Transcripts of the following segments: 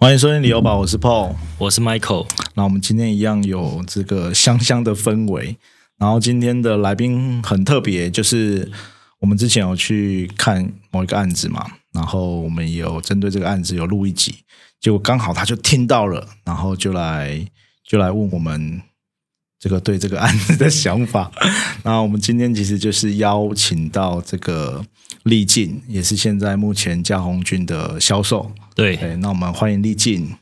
欢迎收听旅游吧，我是 Paul。我是 Michael，那我们今天一样有这个香香的氛围。然后今天的来宾很特别，就是我们之前有去看某一个案子嘛，然后我们也有针对这个案子有录一集，结果刚好他就听到了，然后就来就来问我们这个对这个案子的想法。那我们今天其实就是邀请到这个丽静，也是现在目前嘉红军的销售。对，对，那我们欢迎丽静。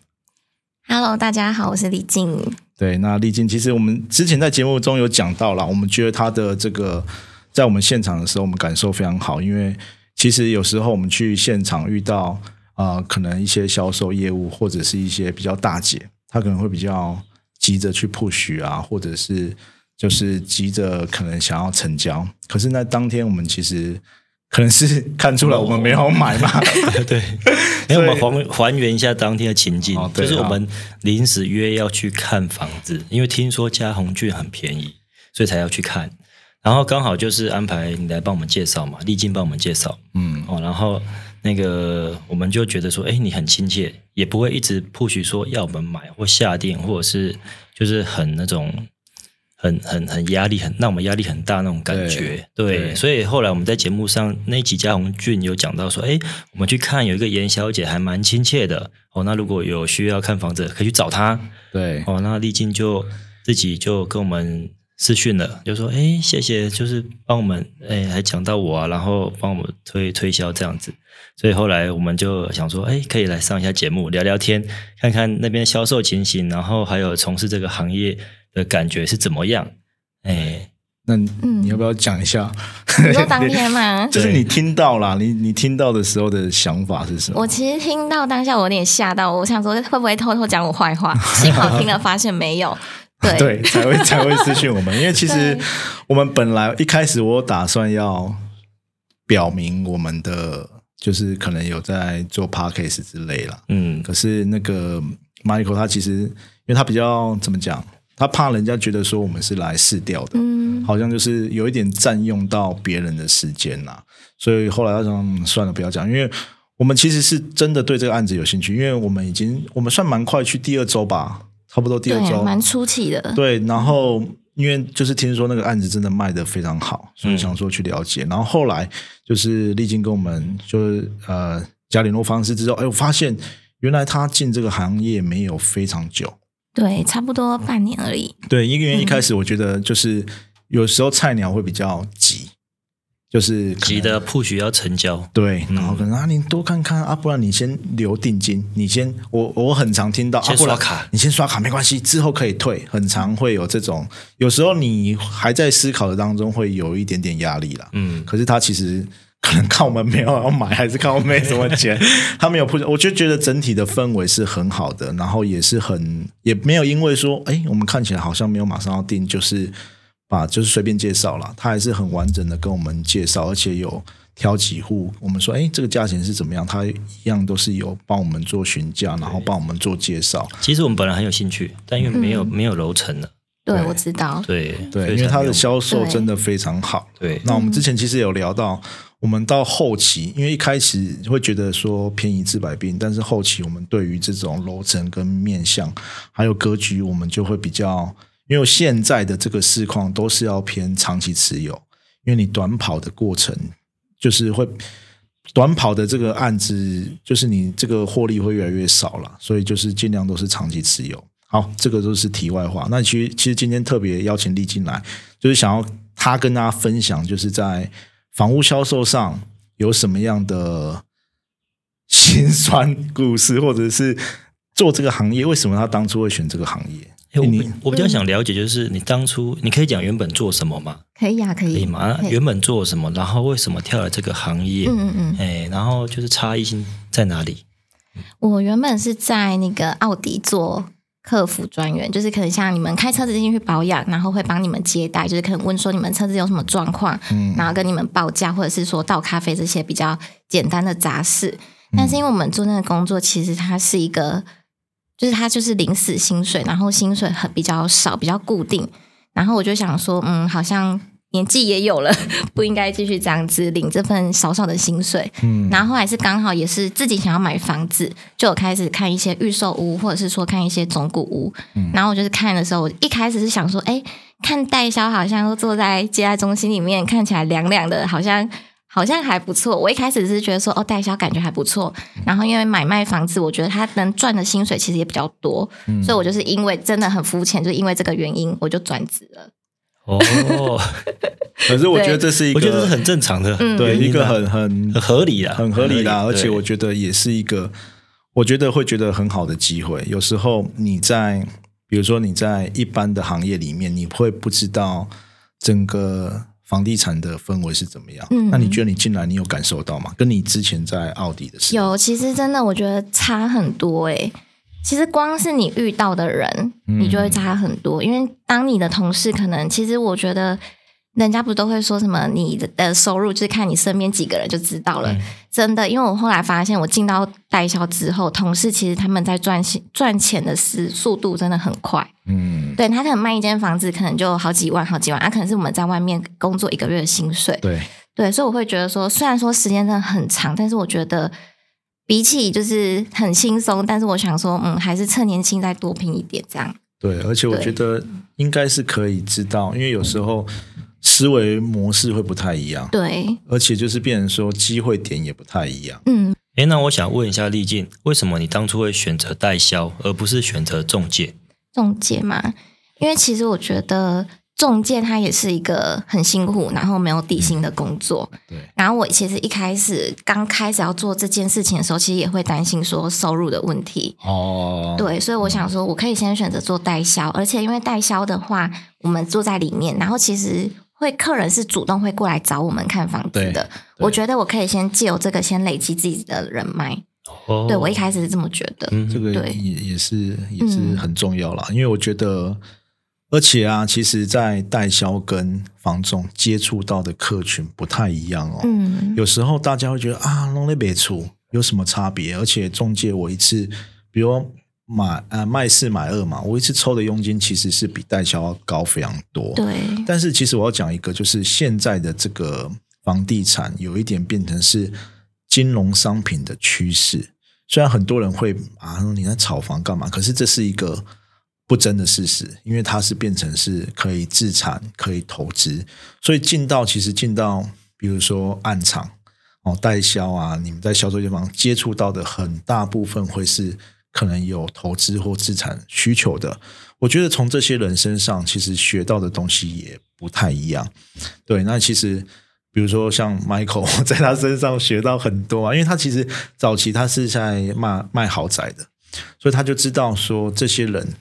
Hello，大家好，我是李静。对，那丽静，其实我们之前在节目中有讲到了，我们觉得她的这个在我们现场的时候，我们感受非常好，因为其实有时候我们去现场遇到啊、呃可能一些销售业务或者是一些比较大姐，她可能会比较急着去 push 啊，或者是就是急着可能想要成交，可是那当天我们其实可能是看出来我们没有买嘛，对，因 为我们还还原一下当天的情境，哦对就是我们临时约要去看房子，因为听说嘉宏郡很便宜，所以才要去看。然后刚好就是安排你来帮我们介绍嘛，丽静帮我们介绍。嗯，哦，然后那个我们就觉得说，哎，你很亲切，也不会一直 push 说要我们买或下定，或者是就是很那种很很很压力很让我们压力很大那种感觉。对，对所以后来我们在节目上那一集嘉宏俊有讲到说，哎，我们去看有一个严小姐还蛮亲切的哦，那如果有需要看房子可以去找她对，哦，那丽静就自己就跟我们。私讯了，就说哎，谢谢，就是帮我们哎，还讲到我啊，然后帮我们推推销这样子，所以后来我们就想说，哎，可以来上一下节目聊聊天，看看那边销售情形，然后还有从事这个行业的感觉是怎么样。哎，那你要不要讲一下？你说当天吗？就是你听到啦，你你听到的时候的想法是什么？我其实听到当下我有点吓到，我想说会不会偷偷讲我坏话？幸好听了发现没有。对 对，才会才会私讯我们，因为其实我们本来一开始我打算要表明我们的就是可能有在做 podcast 之类啦，嗯，可是那个 Michael 他其实因为他比较怎么讲，他怕人家觉得说我们是来试调的，嗯，好像就是有一点占用到别人的时间啦，所以后来他说嗯算了，不要讲，因为我们其实是真的对这个案子有兴趣，因为我们已经我们算蛮快去第二周吧，差不多第二对，周，蛮出气的。对，然后因为就是听说那个案子真的卖得非常好，所以想说去了解。然后后来就是丽晶跟我们就是呃加联络方式之后，哎，我发现原来他进这个行业没有非常久。对，差不多半年而已。对，因为一开始我觉得就是有时候菜鸟会比较急，就是急的 push 要成交，对，然后可能啊，你多看看啊，不然你先留定金，你先我我很常听到，啊先不然刷卡。你先刷卡没关系，之后可以退，很常会有这种，有时候你还在思考的当中会有一点点压力啦。嗯，可是他其实可能看我们没有要买，还是看我们没什么钱，他没有铺，我就觉得整体的氛围是很好的，然后也是很也没有因为说，哎，我们看起来好像没有马上要定，就是把就是随便介绍了，他还是很完整的跟我们介绍，而且有挑几户，我们说，哎，这个价钱是怎么样，他一样都是有帮我们做询价，然后帮我们做介绍，其实我们本来很有兴趣，但因为没有、没有楼层了，对，我知道。对对，因为他的销售真的非常好。对。那我们之前其实有聊到，我们到后期，因为一开始会觉得说便宜治百病，但是后期我们对于这种楼层跟面向还有格局，我们就会比较，因为现在的这个市况都是要偏长期持有，因为你短跑的过程就是会。短跑的这个案子，就是你这个获利会越来越少了，所以就是尽量都是长期持有。好，这个都是题外话。那其实其实今天特别邀请丽进来，就是想要他跟大家分享，就是在房屋销售上有什么样的辛酸故事，或者是做这个行业，为什么他当初会选这个行业？哎，我我比较想了解，就是你当初你可以讲原本做什么吗？可以呀、可以。可以吗？原本做什么？然后为什么跳了这个行业？嗯嗯嗯，哎，然后就是差异性在哪里？我原本是在那个奥迪做客服专员，就是可能像你们开车子进去保养，然后会帮你们接待，就是可能问说你们车子有什么状况，嗯然后跟你们报价，或者是说倒咖啡这些比较简单的杂事。但是因为我们做那个工作，其实它是一个，就是它就是临时薪水，然后薪水很比较少，比较固定。然后我就想说，嗯，好像年纪也有了，不应该继续这样子领这份少少的薪水。嗯，然后后来是刚好也是自己想要买房子，就有开始看一些预售屋，或者是说看一些中古屋。然后我就是看的时候，我一开始是想说，哎，看代销好像都坐在接待中心里面，看起来凉凉的，好像好像还不错。我一开始是觉得说，哦，代销感觉还不错。然后因为买卖房子，我觉得他能赚的薪水其实也比较多，所以我就是因为真的很肤浅，就因为这个原因，我就转职了。哦，可是我觉得这是一个，我觉得这是很正常的，对一个很很很合理的、很合理的，而且我觉得也是一个，我觉得会觉得很好的机会。有时候你在，比如说你在一般的行业里面，你会不知道整个房地产的氛围是怎么样。嗯。那你觉得你进来，你有感受到吗？跟你之前在奥迪的时候，有，其实真的我觉得差很多诶、其实光是你遇到的人，你就会差很多。因为当你的同事可能，其实我觉得人家不都会说什么你的的收入就是看你身边几个人就知道了。真的，因为我后来发现，我进到代销之后，同事其实他们在赚钱赚钱的速速度真的很快。嗯，对他可能卖一间房子，可能就好几万、好几万，啊，可能是我们在外面工作一个月的薪水。对，对，所以我会觉得说，虽然说时间真的很长，但是我觉得比起就是很轻松，但是我想说，嗯，还是趁年轻再多拼一点，这样。对，而且我对觉得应该是可以知道，因为有时候思维模式会不太一样，对，而且就是变成说机会点也不太一样。嗯，哎，那我想问一下丽静，为什么你当初会选择代销，而不是选择中介？中介嘛，因为其实我觉得中介它也是一个很辛苦，然后没有底薪的工作。对，然后我其实一开始刚开始要做这件事情的时候，其实也会担心说收入的问题。哦，对，所以我想说，我可以先选择做代销，而且因为代销的话，我们坐在里面，然后其实会客人是主动会过来找我们看房子的。我觉得我可以先借由这个先累积自己的人脉。哦，对我一开始是这么觉得。嗯这个对也也是也是嗯很重要啦，因为我觉得，而且啊，其实，在代销跟房仲接触到的客群不太一样哦。嗯，有时候大家会觉得啊，弄那别处有什么差别？而且中介我一次，比如买呃卖四买二嘛，我一次抽的佣金其实是比代销要高非常多。对，但是其实我要讲一个，就是现在的这个房地产有一点变成是金融商品的趋势。虽然很多人会啊，你在炒房干嘛？可是这是一个不争的事实，因为它是变成是可以自产、可以投资，所以进到其实进到比如说暗场哦代销啊，你们在销售地方接触到的很大部分会是可能有投资或资产需求的。我觉得从这些人身上，其实学到的东西也不太一样。对，那其实比如说像 Michael，在他身上学到很多啊，因为他其实早期他是在卖卖豪宅的，所以他就知道说这些人，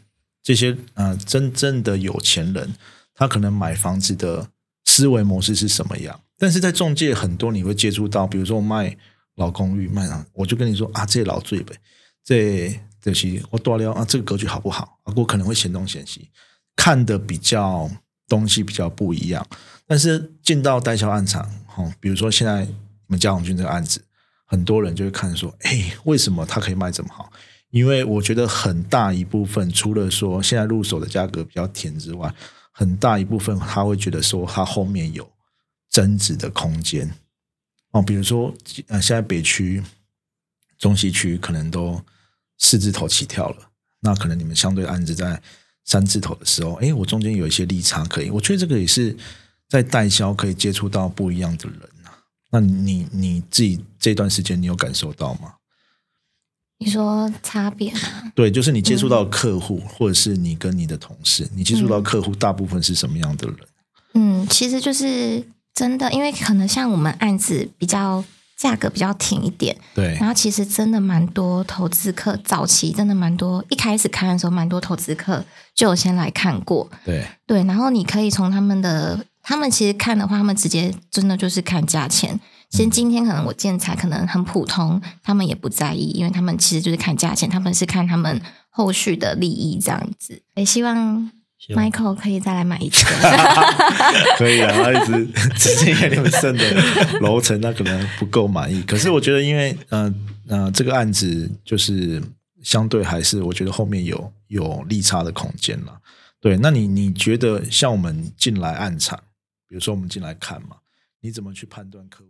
这些呃真正的有钱人，他可能买房子的思维模式是什么样。但是在中介很多你会接触到，比如说我卖老公寓卖，我就跟你说啊，这老最呗，这这些我多聊啊，这个格局好不好啊？我可能会嫌东嫌西，看的比较东西比较不一样。但是进到代销案场，哦，比如说现在你们嘉永君这个案子，很多人就会看说，哎，为什么他可以卖这么好？因为我觉得很大一部分，除了说现在入手的价格比较甜之外，很大一部分他会觉得说，他后面有增值的空间。哦，比如说呃，现在北区、中西区可能都四字头起跳了，那可能你们相对案子在三字头的时候，哎，我中间有一些利差可以，我觉得这个也是在代销可以接触到不一样的人啊。那你你自己这段时间你有感受到吗？你说差别吗？对，就是你接触到客户，或者是你跟你的同事，你接触到客户大部分是什么样的人？嗯，其实就是真的，因为可能像我们案子比较价格比较挺一点，对然后其实真的蛮多投资客，早期真的蛮多，一开始看的时候蛮多投资客就有先来看过，对对，然后你可以从他们的，他们其实看的话，他们直接真的就是看价钱。其实今天可能我建材可能很普通，他们也不在意，因为他们其实就是看价钱，他们是看他们后续的利益这样子。也希望 Michael 可以再来买一个。可以啊，他一直只是因为你们剩的楼层，他可能不够满意。可是我觉得，因为呃呃，这个案子就是相对还是我觉得后面有有利差的空间了。对，那你你觉得像我们进来暗场，比如说我们进来看嘛，你怎么去判断客户？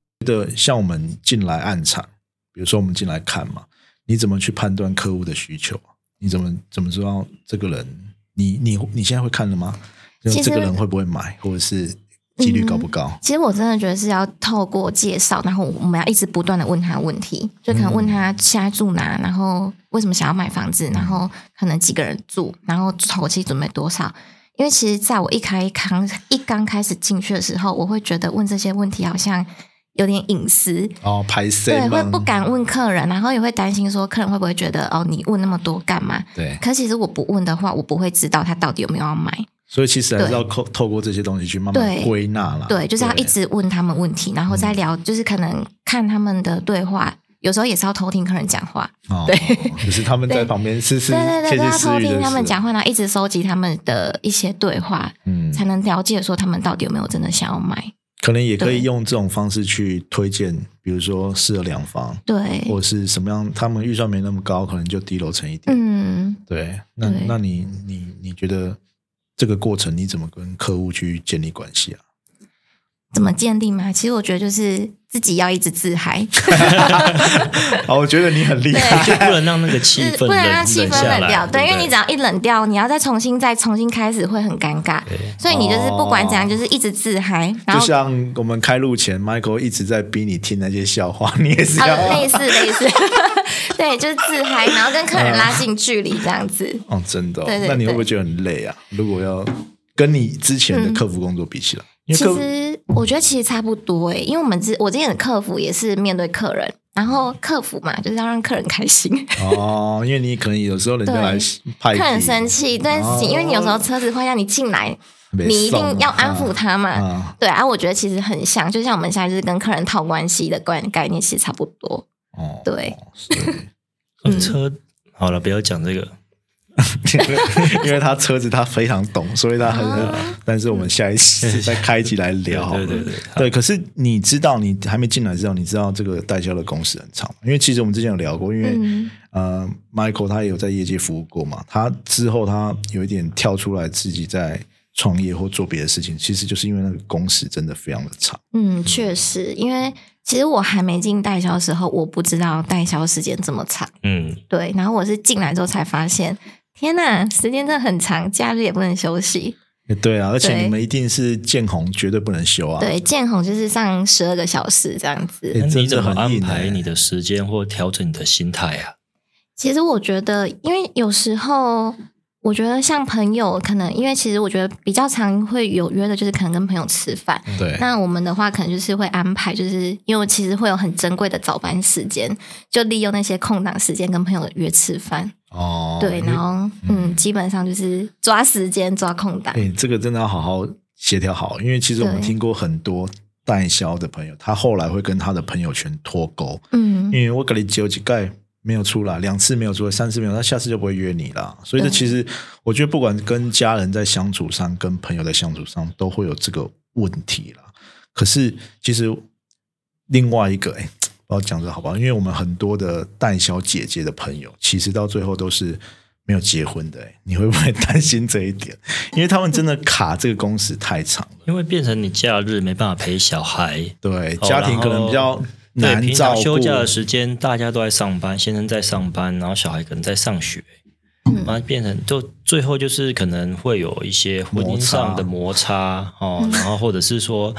的像我们进来暗场，比如说我们进来看嘛，你怎么去判断客户的需求？你怎么怎么知道这个人？你你你现在会看了吗？就这个人会不会买，或者是几率高不高？其实我真的觉得是要透过介绍，然后我们要一直不断的问他问题，就可能问他现在住哪，然后为什么想要买房子，然后可能几个人住，然后头期准备多少。因为其实在我一开刚一刚开始进去的时候，我会觉得问这些问题好像有点隐私，哦，排斥对，会不敢问客人，然后也会担心说客人会不会觉得哦，你问那么多干嘛？对，可其实我不问的话，我不会知道他到底有没有要买。所以其实还是要透透过这些东西去慢慢对归纳啦。对，就是要一直问他们问题，然后再聊，就是可能看他们的对话，有时候也是要偷听客人讲话。哦，对就是他们在旁边是是对对对，要偷听他们讲话，然后一直收集他们的一些对话，嗯，才能了解说他们到底有没有真的想要买。可能也可以用这种方式去推荐，比如说适合两房，对，或者是什么样，他们预算没那么高，可能就低楼层一点。嗯，对，那对那你你你觉得这个过程你怎么跟客户去建立关系啊？怎么建立嘛？其实我觉得就是自己要一直自嗨，好，我觉得你很厉害就。不能让那个气氛不能让冷气氛冷掉。对，因为你只要一冷掉，你要再重新再重新开始会很尴尬。所以你就是不管怎样，就是一直自嗨，就像我们开录前，Michael 一直在逼你听那些笑话，你也是要。啊，类似类似，对，就是自嗨，然后跟客人拉近距离这样子。哦，真的哦、对对那你会不会对觉得很累啊？如果要跟你之前的客服工作比起来，因为我觉得其实差不多诶，因为我们之我之前的客服也是面对客人，然后客服嘛就是要让客人开心，哦，因为你可能有时候人家对。来派客人生气这件事情，因为你有时候车子坏掉，你进来你一定要安抚他嘛。啊。对啊，我觉得其实很像，就像我们现在就是跟客人套关系的概概念，其实差不多。哦，对，车好了，不要讲这个。因为他车子他非常懂，所以他很。但是我们下一次再开一集来聊好了。对对对对对，可是你知道，你还没进来之后，你知道这个代销的工时很长，因为其实我们之前有聊过，因为、嗯呃，Michael 他也有在业界服务过嘛，他之后他有一点跳出来自己在创业或做别的事情，其实就是因为那个工时真的非常的长。嗯，确实，因为其实我还没进代销的时候，我不知道代销时间这么长。嗯，对，然后我是进来之后才发现，天呐，时间真的很长，假日也不能休息。对啊，而且你们一定是见红，绝对不能休啊。对，见红就是上十二个小时这样子。欸你怎么安排你的时间或调整你的心态啊？其实我觉得，因为有时候我觉得像朋友，可能因为其实我觉得比较常会有约的，就是可能跟朋友吃饭。对，那我们的话，可能就是会安排，就是因为其实会有很珍贵的早班时间，就利用那些空档时间跟朋友约吃饭。哦，对，然后嗯，基本上就是抓时间抓空档。哎、这个真的要好好协调好，因为其实我们对听过很多代销的朋友，他后来会跟他的朋友圈脱钩，嗯因为我跟你只有几盖没有出来，两次没有出来，三次没有，他下次就不会约你了。所以这其实我觉得，不管跟家人在相处上，跟朋友在相处上，都会有这个问题啦。可是其实另外一个，哎、不要讲这好不好？因为我们很多的代小姐姐的朋友，其实到最后都是没有结婚的、哎，你会不会担心这一点？因为他们真的卡这个工时太长了，因为变成你假日没办法陪小孩，对，哦家庭可能比较难照顾。常休假的时间大家都在上班，先生在上班，然后小孩可能在上学，嗯然后变成就最后就是可能会有一些婚姻上的摩擦哦，然后或者是说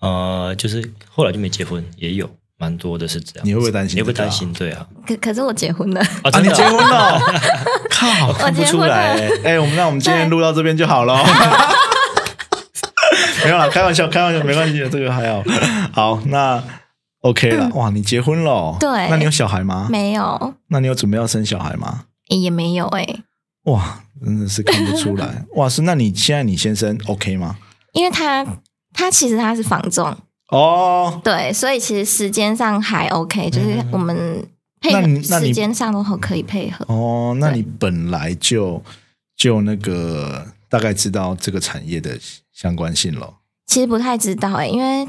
呃，就是后来就没结婚，也有蛮多的是这样。你会不会担心你会担心？对啊，可可是我结婚了，啊，啊，真的你结婚了？靠，我结婚不出来哎、我们那我们今天录到这边就好了。没有啦，开玩笑，开玩笑，没关系的，这个还好。好，那 OK 了。哇，你结婚了哦？对那你有小孩吗？没有，那你有准备要生小孩吗？也没有哎、哇，真的是看不出来。哇，是那你现在你先生 OK 吗？因为他他其实他是房仲，哦，对，所以其实时间上还 OK，就是我们配合那你那你时间上都很可以配合。哦，那你本来就就那个大概知道这个产业的相关性了。其实不太知道哎、因为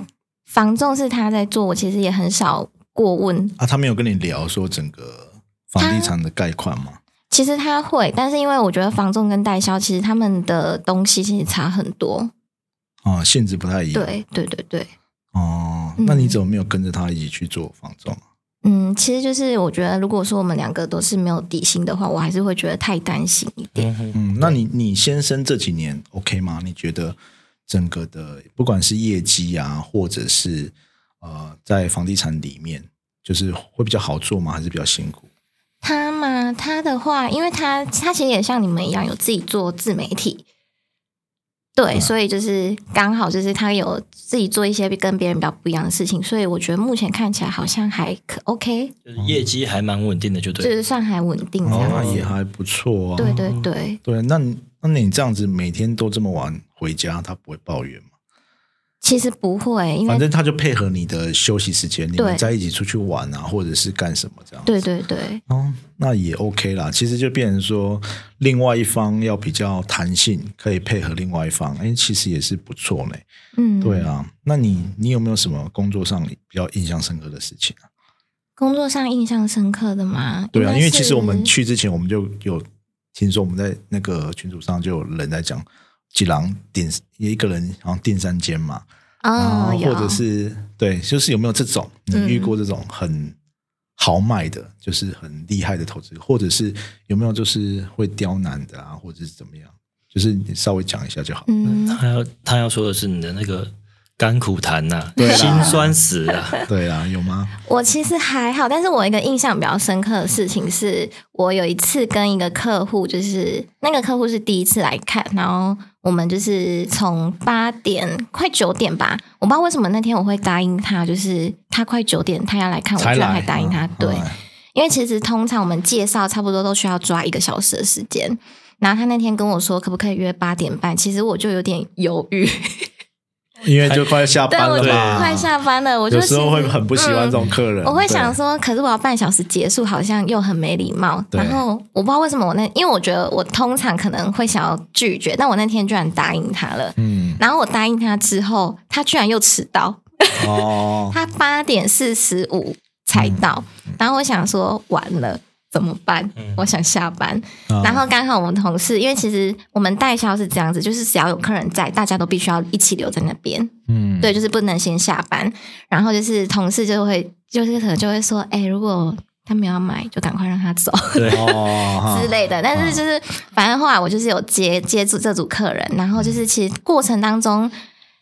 房仲是他在做，我其实也很少过问。啊，他没有跟你聊说整个房地产的概况吗？其实他会，但是因为我觉得房仲跟代销其实他们的东西其实差很多。啊，性质不太一样。，对对对对，哦，嗯那你怎么没有跟着他一起去做房仲？嗯，其实就是我觉得，如果说我们两个都是没有底薪的话，我还是会觉得太担心一点。嗯，那你你先生这几年 OK 吗？你觉得整个的不管是业绩啊，或者是呃，在房地产里面，就是会比较好做吗？还是比较辛苦？他嘛，他的话，因为他他其实也像你们一样有自己做自媒体，对，嗯所以就是刚好就是他有自己做一些跟别人比较不一样的事情，所以我觉得目前看起来好像还可 OK，就是业绩还蛮稳定的，就就对就。是算还稳定那也还不错啊。对对对，对，那你那你这样子每天都这么晚回家，他不会抱怨吗？其实不会，因为反正他就配合你的休息时间，你们在一起出去玩啊，或者是干什么这样。对对对哦，那也 OK 啦。其实就变成说，另外一方要比较弹性，可以配合另外一方，哎，其实也是不错呢。嗯，对啊，那你你有没有什么工作上比较印象深刻的事情啊？工作上印象深刻的吗？对啊，因为其实我们去之前，我们就有听说我们在那个群组上就有人在讲，几郎订一个人好像订三间嘛，啊或者是对，就是有没有这种你嗯遇过这种很豪迈的，就是很厉害的投资，或者是有没有就是会刁难的啊，或者是怎么样？就是你稍微讲一下就好。嗯，他要他要说的是你的那个甘苦谈呐、对啦。辛酸死啊，对啊，有吗？我其实还好，但是我一个印象比较深刻的事情是，我有一次跟一个客户，就是那个客户是第一次来看，然后我们就是从八点快九点吧，我不知道为什么那天我会答应他，就是他快九点他要来看，我才来居然还答应他，嗯对，嗯。因为其实通常我们介绍差不多都需要抓一个小时的时间。然后他那天跟我说可不可以约八点半，其实我就有点犹豫，因为就快下对，我就班了嘛，快下班了，我就有时候会很不喜欢这种客人。我会想说，可是我要半小时结束，好像又很没礼貌。然后我不知道为什么我那，因为我觉得我通常可能会想要拒绝，但我那天居然答应他了。嗯，然后我答应他之后，他居然又迟到，哦，他八点四十五才到。然后我想说，完了。怎么办？我想下班，啊然后刚好我们同事，因为其实我们代销是这样子，就是只要有客人在，大家都必须要一起留在那边。嗯，对，就是不能先下班。然后就是同事就会，就是可能就会说，哎、如果他没有要买，就赶快让他走对，之类的。但是就是，反正后来我就是有接接住这组客人，然后就是其实过程当中。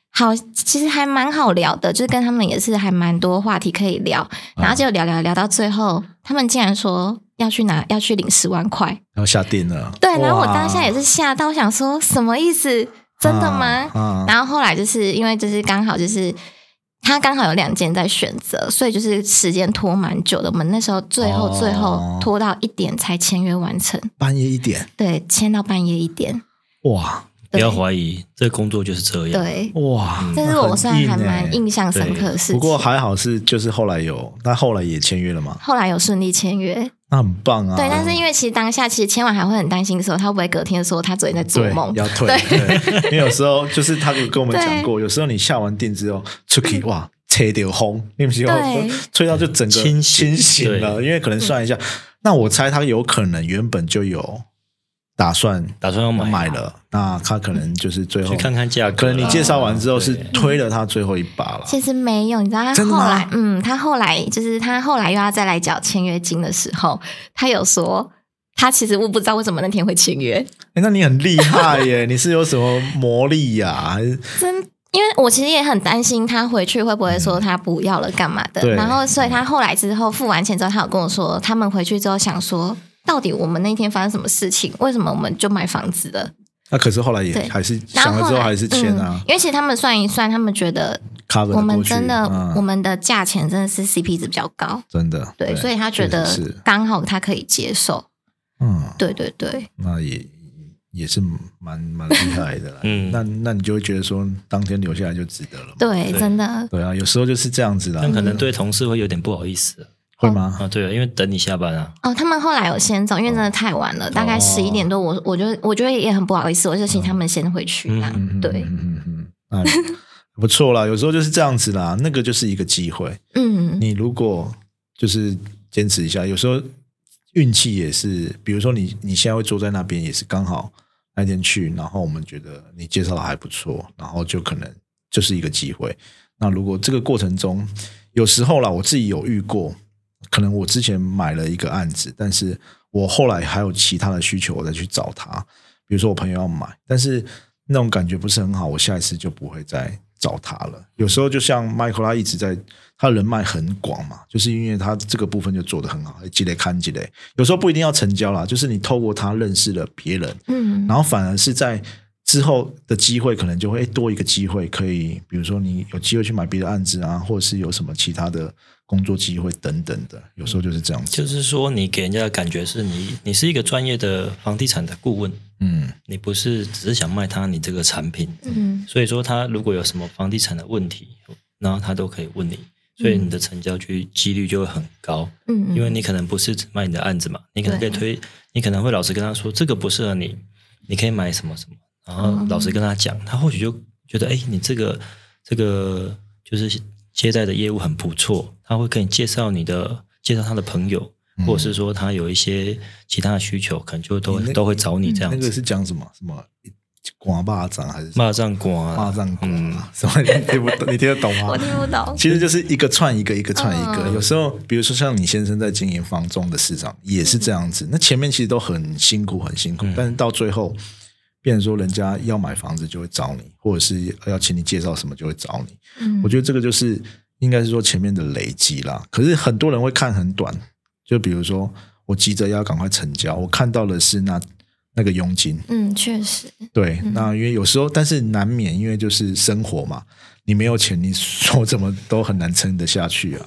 好，其实还蛮好聊的，就是跟他们也是还蛮多话题可以聊，然后就聊聊聊到最后，他们竟然说要去拿要去领十万块，然后下定了。对，然后我当下也是吓到，想说什么意思？真的吗？啊啊然后后来就是因为就是刚好就是他刚好有两间在选择，所以就是时间拖蛮久的。我们那时候最后、哦最后拖到一点才签约完成，半夜一点，对，签到半夜一点，哇不要怀疑，这工作就是这样。对，哇，这是我算还蛮。印象深刻的事情。不过还好是，就是后来有，但后来也签约了嘛，后来有顺利签约，那很棒啊。对，但是因为其实当下其实千万还会很担心说他会不会隔天说他昨天在做对梦，要退，对，因为有时候就是他有跟我们讲过，有时候你下完定之后出去哇，吹掉轰，你不是要吹到就整个清醒清醒了，因为可能算一下，那我猜他有可能原本就有打算打算要买买了，那他可能就是最后去看看价格。可能你介绍完之后是推了他最后一把了。其实没有，你知道他后来，嗯，他后来就是他后来又要再来缴签约金的时候，他有说他其实我不知道为什么那天会签约，哎那你很厉害耶！你是有什么魔力呀、还是真。因为我其实也很担心他回去会不会说他不要了干嘛的，对然后所以他后来之后付完钱之后，他有跟我说，他们回去之后想说，到底我们那天发生什么事情？为什么我们就买房子了？那可是后来也还是想了之后还是签啊。嗯，因为其实他们算一算，他们觉得我们真的、嗯我们的价钱真的是 CP 值比较高，真的对，所以他觉得刚好他可以接受，嗯，对对对，那也也是蛮蛮厉害的啦。嗯。那那你就会觉得说，当天留下来就值得了。对，对。真的，对啊，有时候就是这样子啦。那可能对同事会有点不好意思会吗？啊，对啊，因为等你下班啊，哦，他们后来有先走，因为真的太晚了，大概十一点多，我我就我觉得也很不好意思，我就请他们先回去啦。嗯对，嗯嗯嗯，那 不错啦。有时候就是这样子啦，那个就是一个机会。嗯，你如果就是坚持一下，有时候运气也是，比如说你你现在会坐在那边，也是刚好那天去，然后我们觉得你介绍的还不错，然后就可能就是一个机会。那如果这个过程中，有时候啦，我自己有遇过，可能我之前买了一个案子，但是我后来还有其他的需求，我再去找他。比如说我朋友要买，但是那种感觉不是很好，我下一次就不会再找他了。有时候就像 Michael 他一直在，他人脉很广嘛，就是因为他这个部分就做得很好，积累看积累。有时候不一定要成交啦，就是你透过他认识了别人，嗯，然后反而是在之后的机会，可能就会多一个机会，可以比如说你有机会去买别的案子啊，或者是有什么其他的工作机会等等的，有时候就是这样子。就是说你给人家的感觉是你你是一个专业的房地产的顾问，嗯你不是只是想卖他你这个产品，嗯。所以说他如果有什么房地产的问题，然后他都可以问你，所以你的成交率几率就会很高，嗯，因为你可能不是只卖你的案子嘛，你可能可以推，你可能会老实跟他说这个不适合你，你可以买什么什么，然后老实跟他讲，他或许就觉得哎，你这个这个就是接待的业务很不错，他会给你介绍你的介绍他的朋友，或者是说他有一些其他的需求，可能就都都会找你这样那个。是讲什么什么刮巴掌还是什么蚂蚱瓜，蚂蚱瓜、嗯什么？你听不懂？你听得懂吗？我听不懂。其实就是一个串一个，一个串一个。嗯有时候，比如说像你先生在经营房中的市场，也是这样子。那前面其实都很辛苦，很辛苦，嗯但是到最后，变成说人家要买房子就会找你，或者是要请你介绍什么就会找你。嗯我觉得这个就是应该是说前面的累积啦。可是很多人会看很短，就比如说我急着要赶快成交，我看到的是那那个佣金，嗯，确实，对，那因为有时候，但是难免，因为就是生活嘛，你没有钱，你说怎么都很难撑得下去啊。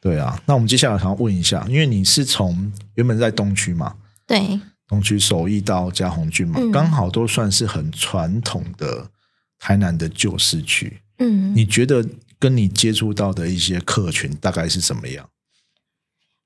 对啊，那我们接下来想要问一下，因为你是从原本在东区嘛，对，东区首义到嘉宏郡嘛，嗯刚好都算是很传统的台南的旧市区。嗯，你觉得跟你接触到的一些客群大概是怎么样？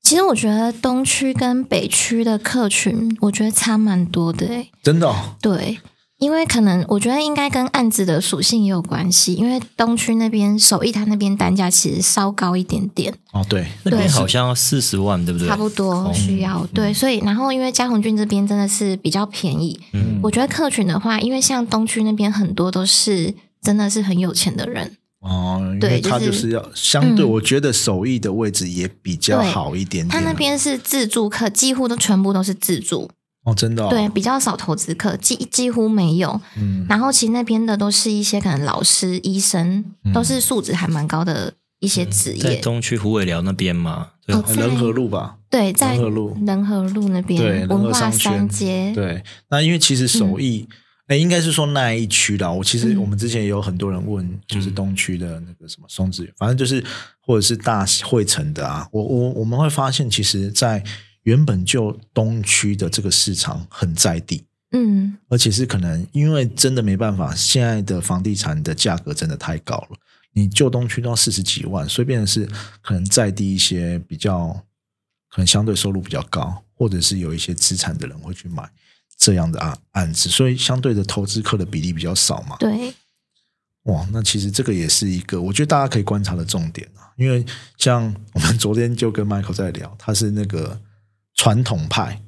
其实我觉得东区跟北区的客群，我觉得差蛮多的诶。真的、哦，对，因为可能我觉得应该跟案子的属性也有关系，因为东区那边首义它那边单价其实稍高一点点，哦，对，那边好像要四十万，对不对？差不多需要、对，所以然后因为嘉宏郡这边真的是比较便宜，嗯我觉得客群的话，因为像东区那边很多都是真的是很有钱的人，哦，因对为它就就是是要相对，嗯我觉得首义的位置也比较好一点点啊。他那边是自助客，几乎都全部都是自助，哦，真的、哦，对，，比较少投资客，几几乎没有。嗯，然后其实那边的都是一些可能老师、医生，嗯。都是素质还蛮高的一些职在业。东区虎尾寮那边嘛，对哦在仁和路吧，对，在仁和路。仁和路那对边对文化商圈三街，对，那因为其实首嗯。义，哎、应该是说那一区啦。我其实嗯。我们之前也有很多人问，就是东区的那个什么松子园，反正就是或者是大汇城的啊。我我我们会发现，其实，在原本就东区的这个市场很在地，嗯，而且是可能因为真的没办法，现在的房地产的价格真的太高了。你旧东区都要四十几万，所以变成是可能在地一些比较可能相对收入比较高，或者是有一些资产的人会去买这样的案案子，所以相对的投资客的比例比较少嘛。对，哇，那其实这个也是一个我觉得大家可以观察的重点啊，因为像我们昨天就跟 Michael 在聊，他是那个传统派，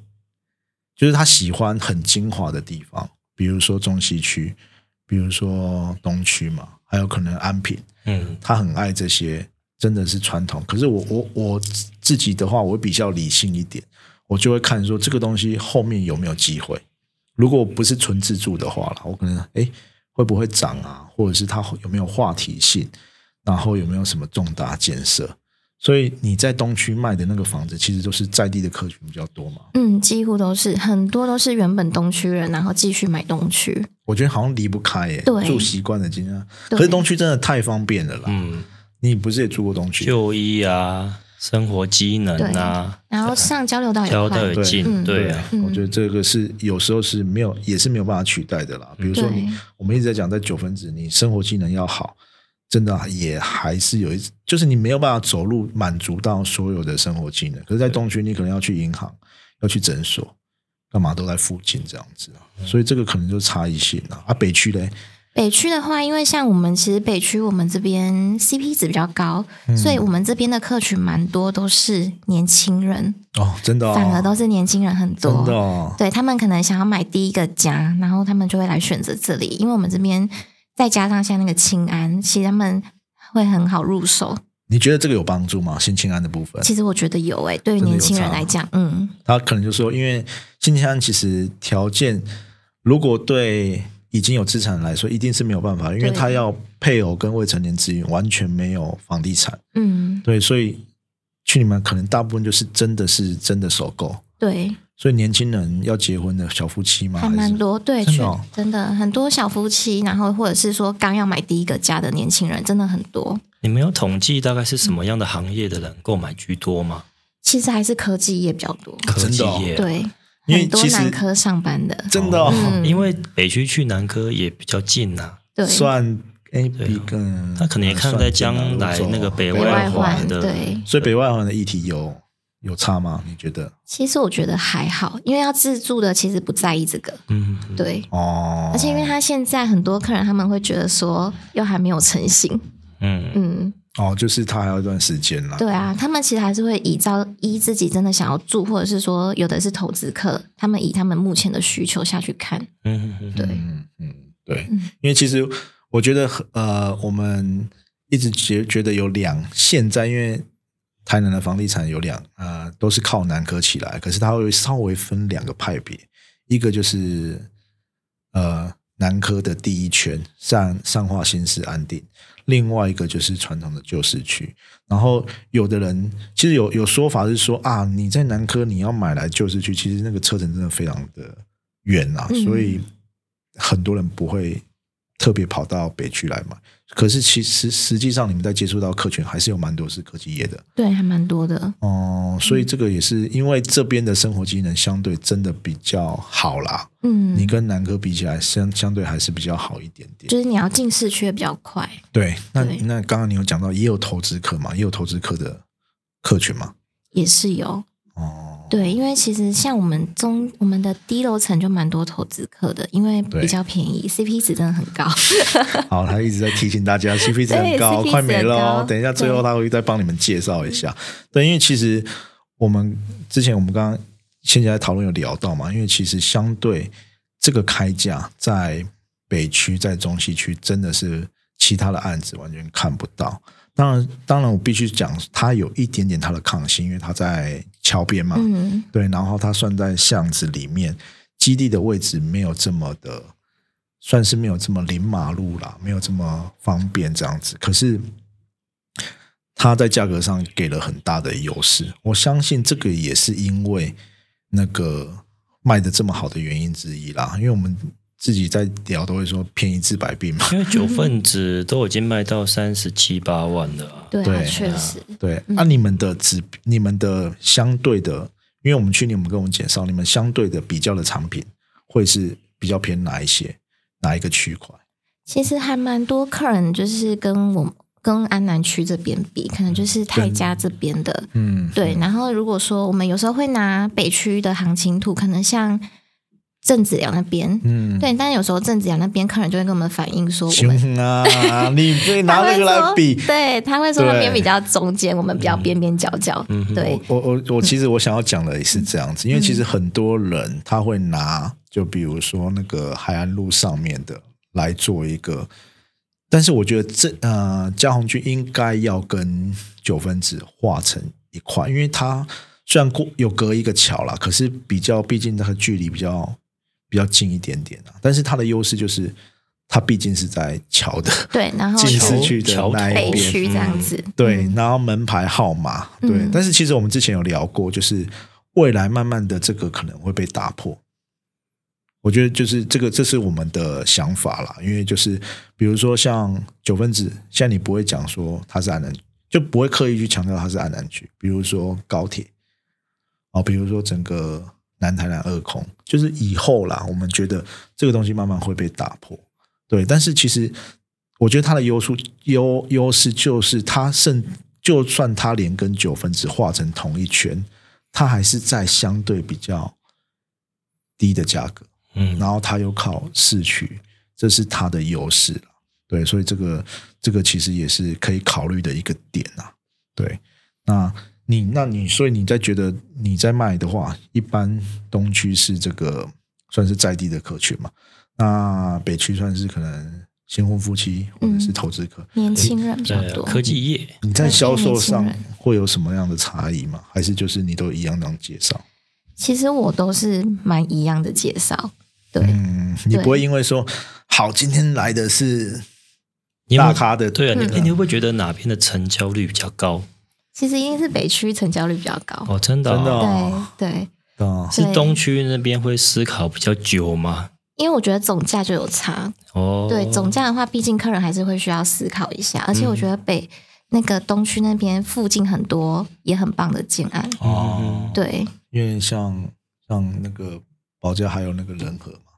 就是他喜欢很精华的地方，比如说中西区，比如说东区嘛，还有可能安平，嗯他很爱这些，真的是传统。可是我我我自己的话，我比较理性一点，我就会看说这个东西后面有没有机会。如果不是纯自助的话啦，我可能哎会不会涨啊，或者是它有没有话题性，然后有没有什么重大建设。所以你在东区卖的那个房子，其实都是在地的客群比较多嘛。嗯，几乎都是很多都是原本东区人，然后继续买东区。我觉得好像离不开耶，对住习惯了今天。对可是东区真的太方便了啦。嗯，你不是也住过东区？就医啊，生活机能啊，然后上交流道也交快对到也近，嗯对啊，嗯我觉得这个是有时候是没有，也是没有办法取代的啦。比如说你，我们一直在讲，在九分子，你生活机能要好，真的也还是有一，就是你没有办法走路满足到所有的生活技能。可是，在东区，你可能要去银行，要去诊所，干嘛都在附近这样子啊，所以这个可能就是差异性啊。啊，北区嘞，北区的话，因为像我们其实北区我们这边 CP 值比较高，嗯所以我们这边的客群蛮多都是年轻人，哦，真的、哦，反而都是年轻人很多。真的、哦，对他们可能想要买第一个家，然后他们就会来选择这里，因为我们这边再加上像那个清安，其实他们会很好入手。你觉得这个有帮助吗？新青安的部分，其实我觉得有诶、对于年轻人来讲，嗯，他可能就说，因为新青安其实条件，如果对已经有资产来说，一定是没有办法，因为他要配偶跟未成年子女完全没有房地产，嗯，对，所以去你们可能大部分就是真的是真的首购，对，所以年轻人要结婚的小夫妻吗？还蛮多，对，确真的哦？真的很多小夫妻，然后或者是说刚要买第一个家的年轻人，真的很多。你们有统计大概是什么样的行业的人购买居多吗？其实还是科技业比较多，科技业，对，因为很多其实南科上班的，真的、哦？嗯。因为北区去南科也比较近呐、对，算 A 对更，他可能也看在将来那个北外环环，的，对。所以北外环的议题有有差吗？你觉得？其实我觉得还好，因为要自助的其实不在意这个，嗯，嗯，对。哦，而且因为他现在很多客人他们会觉得说，又还没有成型，嗯，嗯，哦，就是他还要一段时间啦。对啊，他们其实还是会依照依自己真的想要住，或者是说有的是投资客，他们以他们目前的需求下去看，嗯嗯嗯，对，嗯嗯，对，嗯。因为其实我觉得呃，我们一直觉觉得有两，现在因为台南的房地产有两呃都是靠南科起来，可是它会稍微分两个派别，一个就是呃南科的第一圈上上化新市安定，另外一个就是传统的旧市区。然后有的人其实有有说法是说啊，你在南科你要买来旧市区，其实那个车程真的非常的远啊，嗯所以很多人不会特别跑到北区来买。可是其实实际上你们在接触到客群，还是有蛮多是科技业的。对，还蛮多的，哦、所以这个也是因为这边的生活机能相对真的比较好啦。嗯，你跟南科比起来，相相对还是比较好一点点。就是你要进市区也比较快，对，那对。那刚刚你有讲到，也有投资客嘛，也有投资客的客群嘛。也是有，哦，对，因为其实像我们中我们的低楼层就蛮多投资客的，因为比较便宜，CP 值真的很高。好，他一直在提醒大家，CP 值很高，快没了哦。等一下，最后他会再帮你们介绍一下。对，因为其实我们之前我们刚刚现在在讨论有聊到嘛，因为其实相对这个开价在北区、在中西区，真的是其他的案子完全看不到。当然，当然，我必须讲，它有一点点它的抗性，因为它在桥边嘛，嗯，对，然后它算在巷子里面，基地的位置没有这么的，算是没有这么临马路啦，没有这么方便这样子。可是它在价格上给了很大的优势，我相信这个也是因为那个卖的这么好的原因之一啦。因为我们自己在聊都会说便宜治百病嘛，因为九份子都已经卖到三十七八万了。啊，对确实，对，那、你们的指你们的相对的，因为我们去年我们跟我们介绍，你们相对的比较的产品会是比较偏哪一些，哪一个区块？其实还蛮多客人就是跟我跟安南区这边比，可能就是泰家这边的，嗯，对。然后如果说我们有时候会拿北区的行情图，可能像郑子良那边，嗯，对，但是有时候郑子良那边客人就会跟我们反映说，我们行啊，你被拿他会那个来比。对，他会说那边比较中间，我们比较边边角角，嗯对，我我我其实我想要讲的也是这样子，因为其实很多人他会拿，就比如说那个海岸路上面的来做一个，但是我觉得这呃嘉宏区应该要跟九分子画成一块，因为他虽然过有隔一个桥啦，可是比较毕竟那个距离比较比较近一点点啊，但是它的优势就是它毕竟是在桥的对，然后 进市区的那一边，北区这样子，对，嗯然后门牌号码，对，嗯但是其实我们之前有聊过，就是未来慢慢的这个可能会被打破。我觉得就是这个，这是我们的想法啦。因为就是比如说像九分子，现在你不会讲说它是安南就不会刻意去强调它是安南区。比如说高铁，哦，比如说整个南台南二空，就是以后啦，我们觉得这个东西慢慢会被打破。对，但是其实我觉得它的优势优优势就是它甚就算它连跟九分子画成同一圈，它还是在相对比较低的价格。嗯，然后它又靠市区，这是它的优势了。对，所以这个这个其实也是可以考虑的一个点啊。对，那你那你所以你在觉得你在卖的话，一般东区是这个算是在地的客群嘛？那北区算是可能新婚夫妻或者是投资客。年轻人比较，多。科技业，你在销售上会有什么样的差异吗？还是就是你都一样这样介绍？其实我都是蛮一样的介绍，对，嗯，你不会因为说好今天来的是大咖的，对啊，你你会不会觉得哪边的成交率比较高？其实一定是北区成交率比较高。哦，真的哦，真的哦。对对，啊，是对东区那边会思考比较久吗？因为我觉得总价就有差。哦，对总价的话，毕竟客人还是会需要思考一下，而且我觉得北、那个东区那边附近很多也很棒的建案。哦，对，因为像像那个保家还有那个人和嘛，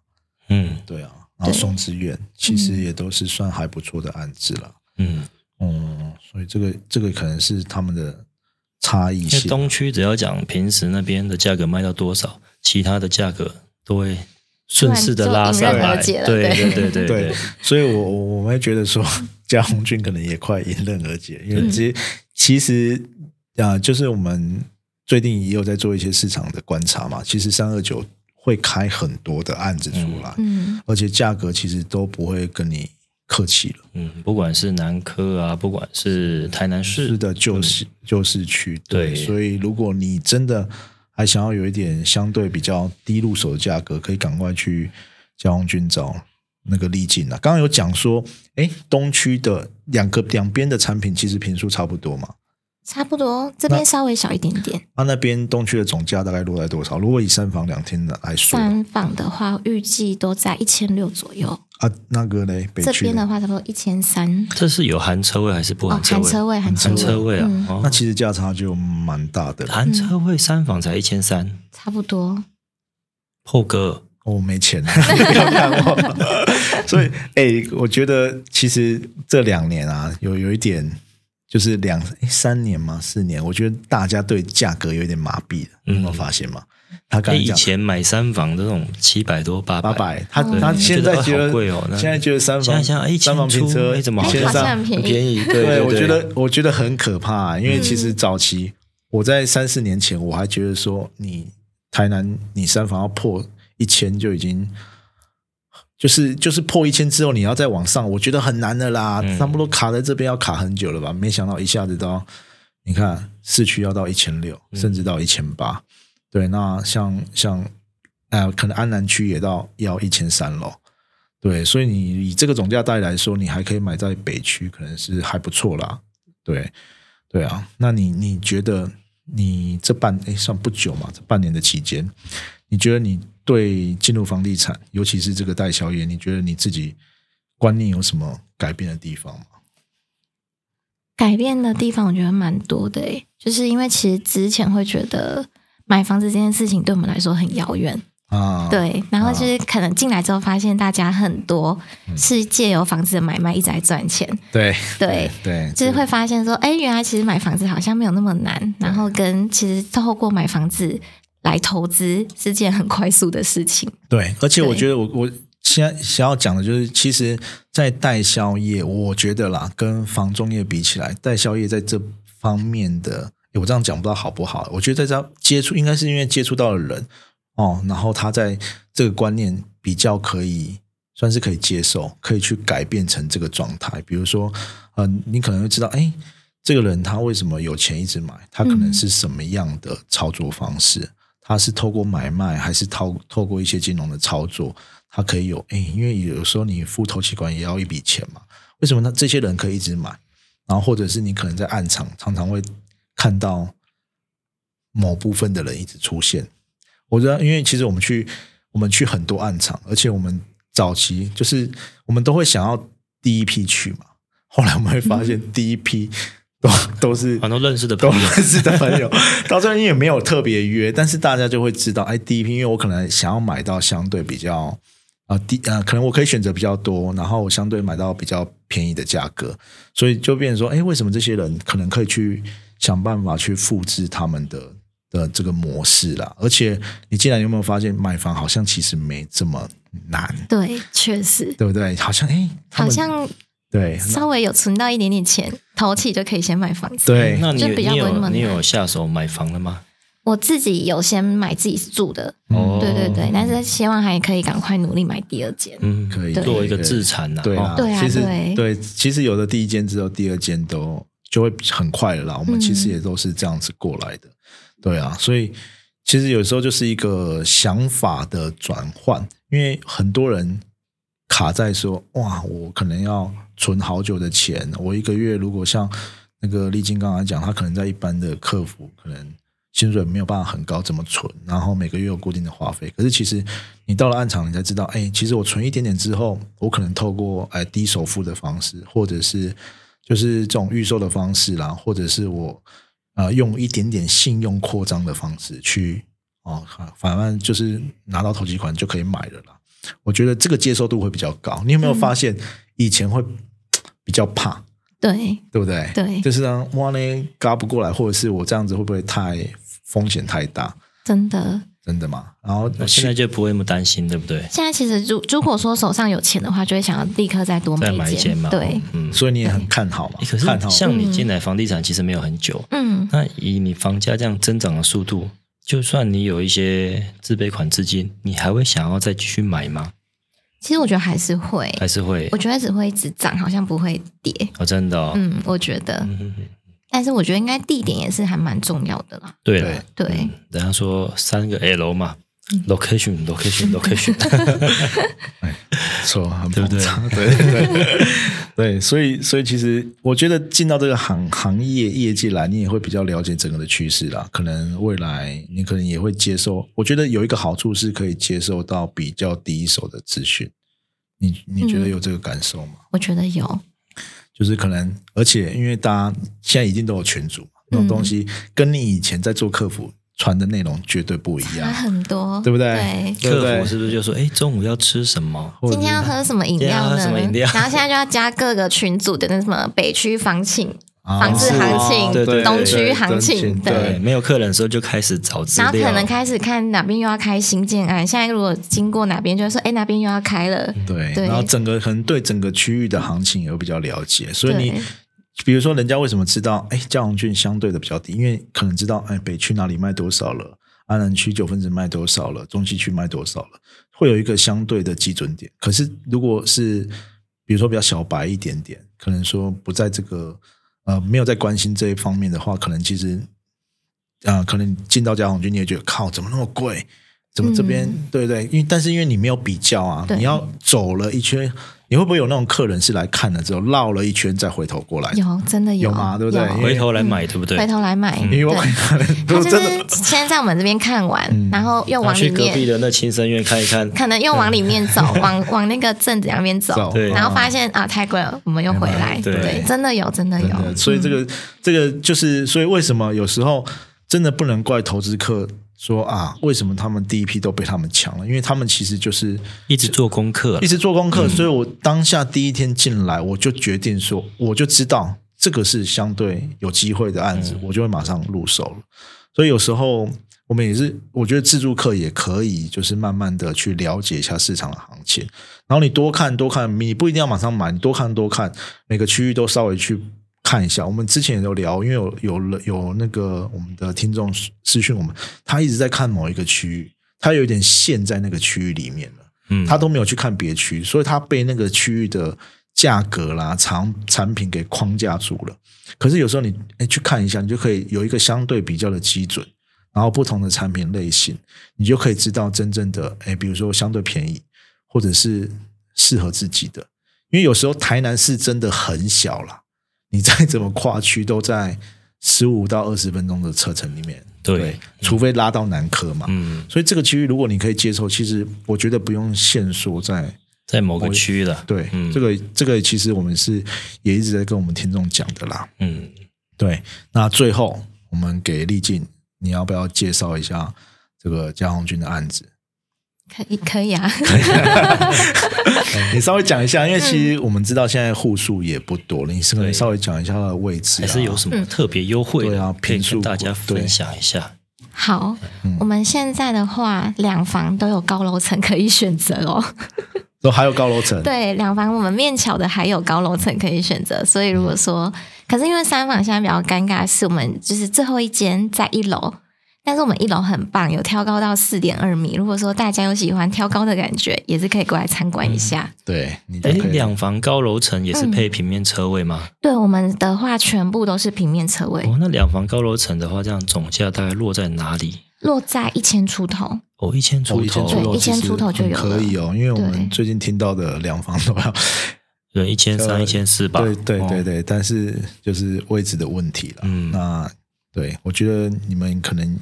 嗯。对啊，然后松之苑其实也都是算还不错的案子了。嗯，嗯，所以这个这个可能是他们的差异性。东区只要讲平时那边的价格卖到多少，其他的价格都会顺势的拉上来。对对。对对对对，所以我我我们会觉得说，嘉宏俊可能也快迎刃而解，因为嗯。其实、其实啊、就是我们最近也有在做一些市场的观察嘛，其实三二九会开很多的案子出来，嗯，而且价格其实都不会跟你客气了。嗯，不管是南科啊，不管是台南市，是的，旧市旧市区，对所以如果你真的还想要有一点相对比较低入手的价格，可以赶快去交通军找那个丽景啊。刚刚有讲说，哎，东区的两个两边的产品其实平数差不多嘛，差不多，这边稍微小一点点。那、那边东区的总价大概落在多少？如果以三房两厅的来说三房的话，预计都在一千六左右。啊，那个嘞，北这边的话，差不多一千三。这是有含车位还是不哦，含车位？含车位，含车含车位啊，嗯，哦那其实价差就蛮大的。含车位三房才一千三，差不多。破哥我、没钱，不要看我。所以，哎、我觉得其实这两年啊，有有一点就是两诶三年嘛，四年，我觉得大家对价格有一点麻痹了，你有没有发现吗？他刚哎，以前买三房这种七百多八八百，他对他现在觉得好贵哦那现在觉得三房现在想哎三房1000平车出哎怎么好像一千三很便宜对，我觉得我觉得很可怕，因为其实早期我在三四年前，我还觉得说你台南你三房要破一千就已经。就是就是破一千之后，你要再往上，我觉得很难的啦。嗯差不多卡在这边要卡很久了吧？没想到一下子到，你看市区要到一千六，嗯甚至到一千八。对，那像像呃，可能安南区也到要一千三了。对，所以你以这个总价带来说，你还可以买在北区，可能是还不错啦。对，对啊。那你你觉得你这半诶算不久嘛？这半年的期间，你觉得你对进入房地产，尤其是这个代销业，你觉得你自己观念有什么改变的地方吗？改变的地方我觉得蛮多的诶，就是因为其实之前会觉得买房子这件事情对我们来说很遥远，啊，，对，然后就是可能进来之后发现大家很多是借由房子的买卖一直在赚钱，对对。对，就是会发现说，哎，原来其实买房子好像没有那么难，然后跟其实透过买房子来投资是件很快速的事情。对，而且我对觉得我我现在想要讲的就是，其实，在代销业，我觉得啦，跟房中业比起来，代销业在这方面的，诶我这样讲不知道好不好？我觉得在这接触，应该是因为接触到了人哦，然后他在这个观念比较可以。算是可以接受，可以去改变成这个状态。比如说，呃，你可能会知道，哎，这个人他为什么有钱一直买？他可能嗯是什么样的操作方式？他是透过买卖，还是透透过一些金融的操作？他可以有哎，因为有时候你付头期款也要一笔钱嘛。为什么呢？这些人可以一直买？然后或者是你可能在暗场常常会看到某部分的人一直出现。我知道，因为其实我们去我们去很多暗场，而且我们早期就是我们都会想要第一批去嘛。后来我们会发现，第一批都都是很多认识的都朋友，认识的朋友，到最后因为没有特别约，但是大家就会知道，哎，第一批，因为我可能想要买到相对比较啊第啊，可能我可以选择比较多，然后我相对买到比较便宜的价格，所以就变成说，哎，为什么这些人可能可以去想办法去复制他们的的这个模式啦？而且你进来有没有发现，买房好像其实没这么难，对，确实，对不对？好像哎，好像对稍微有存到一点点钱，投起就可以先买房子。对。那你就比较你不那么难有你有下手买房了吗？我自己有先买自己住的，哦。对对对，但是希望还可以赶快努力买第二间。嗯，可以作为一个自产呐，对啊，哦对啊其实对其实有的第一间之后，第二间都就会很快了啦。我们其实也都是这样子过来的，对啊，所以其实有时候就是一个想法的转换，因为很多人卡在说，哇，我可能要存好久的钱，我一个月如果像那个丽晶刚才讲，他可能在一般的客服可能。薪水没有办法很高，怎么存？然后每个月有固定的花费。可是其实你到了暗场，你才知道，哎，其实我存一点点之后，我可能透过哎低首付的方式，或者是就是这种预售的方式啦，或者是我呃用一点点信用扩张的方式去哦，反正就是拿到投机款就可以买了啦。我觉得这个接受度会比较高。你有没有发现以前会比较怕？对对不对？对就是让哇呢嘎不过来，或者是我这样子会不会太风险太大？真的。真的吗？然后那现在就不会那么担心，对不对？现在其实如如果说手上有钱的话，就会想要立刻再多再买一买一间嘛，对，嗯。所以你也很看好嘛？可是看好像你进来房地产其实没有很久，嗯，那以你房价这样增长的速度，就算你有一些自备款资金，你还会想要再继续买吗？其实我觉得还是会，还是会我？觉得只会一直涨，好像不会跌。哦，真的哦。嗯，我觉得，嗯但是我觉得应该地点也是还蛮重要的啦。对对，对，人家说三个 L 嘛，location location location，错，很对不对对对对 对，所以所以其实我觉得进到这个行行业业界来，你也会比较了解整个的趋势啦。可能未来你可能也会接受，我觉得有一个好处是可以接受到比较第一手的资讯。你你觉得有这个感受吗？我觉得有，就是可能，而且因为大家现在一定都有群组，那种东西跟你以前在做客服传的内容绝对不一差样，很多，对不对对。对不对客服是不是就说，哎，中午要吃什么？或今天要喝什么饮料呢？什么饮料然后现在就要加各个群组的那什么北区房庆、啊房子行情、对对对东区行情，对。没有客人的时候就开始找资然后，可能开始看哪边又要开新建案，现在如果经过哪边，就会说，哎，哪边又要开了。对，对然后整个可能对整个区域的行情也会比较了解，所以你比如说人家为什么知道，哎，嘉宏郡相对的比较低，因为可能知道，哎，北区哪里卖多少了，安南区九分子卖多少了，中西区卖多少了，会有一个相对的基准点。可是如果是比如说比较小白一点点，可能说不在这个呃没有在关心这一方面的话，可能其实啊、可能进到家宏郡你也觉得靠，怎么那么贵？怎么这边、嗯对不对？因为但是因为你没有比较啊，你要走了一圈，你会不会有那种客人是来看了之后绕了一圈再回头过来？有真的有。吗？对不对？回头来买，对不对？回头来买，因为他真的。是先在我们这边看完，嗯。然后又往里去隔壁面，的那亲生院看一看，可能又往里面走，往往那个镇子那边走然后发现啊太贵了，我们又回来。对。对，真的有，真的有，。所以这个、这个就是，所以为什么有时候真的不能怪投资客说啊，为什么他们第一批都被他们抢了？因为他们其实就是一直做功课一，直做功课，所以我当下第一天进来，我就决定说，我就知道这个是相对有机会的案子，我就会马上入手了。所以有时候我们也是，我觉得自助客也可以，就是慢慢的去了解一下市场的行情，然后你多看多看，你不一定要马上买，你多看多看，每个区域都稍微去。看一下，我们之前也有聊，因为有有了有那个我们的听众私讯我们，他一直在看某一个区域，他有点陷在那个区域里面了。嗯，他都没有去看别区，所以他被那个区域的价格啦、产产品给框架住了。可是有时候你哎去看一下，你就可以有一个相对比较的基准，然后不同的产品类型，你就可以知道真正的哎，比如说相对便宜，或者是适合自己的。因为有时候台南市真的很小啦，你再怎么跨区都在十五到二十分钟的车程里面，对除非拉到南科嘛，嗯，所以这个区域如果你可以接受，其实我觉得不用限缩在在某个区域了，对、嗯这个这个，其实我们是也一直在跟我们听众讲的啦。嗯，对，那最后我们给丽静，你要不要介绍一下这个江红军的案子？可以可以啊，你稍微讲一下，因为其实我们知道现在户数也不多了，你是可以稍微讲一下它的位置、啊，还是有什么特别优惠啊可以平数跟大家分享一下。好，嗯。我们现在的话，两房都有高楼层可以选择哦。都还有高楼层，对，两房我们面桥的还有高楼层可以选择，所以如果说，可是因为三房现在比较尴尬，是我们就是最后一间在一楼，但是我们一楼很棒，有挑高到四点二米。如果说大家有喜欢挑高的感觉，也是可以过来参观一下。对，哎，两房高楼层也是配平面车位吗？对我们的话，全部都是平面车位，哦，那两房高楼层的话，这样总价大概落在哪里？落在一千出头。哦，一千哦出头，一千出头对一千出头就有可以哦，因为我们最近听到的两房都要，对，一千三、一千四吧。对对对哦，对，但是就是位置的问题了。嗯那对我觉得你们可能，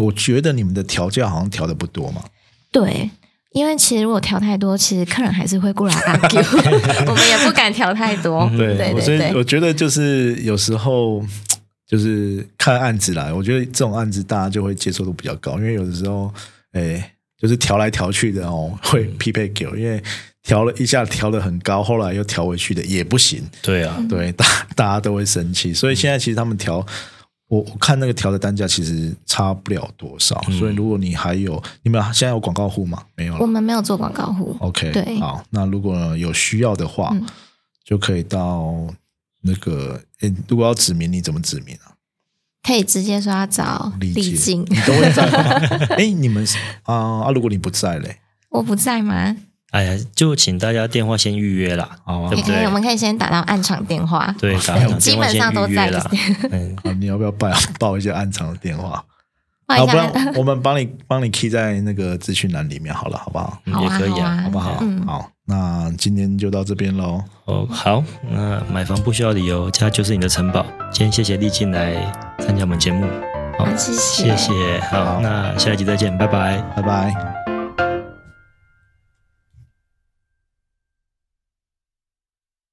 我觉得你们的调价好像调的不多嘛，对，因为其实如果调太多，其实客人还是会过来 argue，我们也不敢调太多。嗯对对我所以对我觉得就是有时候就是看案子来，我觉得这种案子大家就会接受度比较高，因为有的时候，哎，就是调来调去的哦，会匹配给我，因为调了一下调的很高，后来又调回去的也不行，对啊，对，大 大家都会生气，所以现在其实他们调。我我看那个调的单价其实差不了多少，嗯所以如果你还有你们现在有广告户吗？没有我。们没有做广告户。OK，对好，那如果有需要的话，嗯就可以到那个，诶，如果要指名，你怎么指名啊？可以直接说要找丽姐丽静，你都会在吗？哎，你们是啊啊，如果你不在嘞，我不在吗？哎呀，就请大家电话先预约啦，好啊对不对也可以，我？们可以先打到暗场电话。对，打上基电话本上都在先预约啦。嗯，啊，你要不要报报一下暗场的电话？报要不下，然我们帮你帮你 key 在那个资讯栏里面好了，好不好？嗯好啊也可以啊。好啊好不好？嗯好，那今天就到这边喽。哦，好，那买房不需要理由，家就是你的城堡。今天谢谢丽静来参加我们节目，好，好谢谢谢谢，好，那下一集再见，拜拜。拜拜。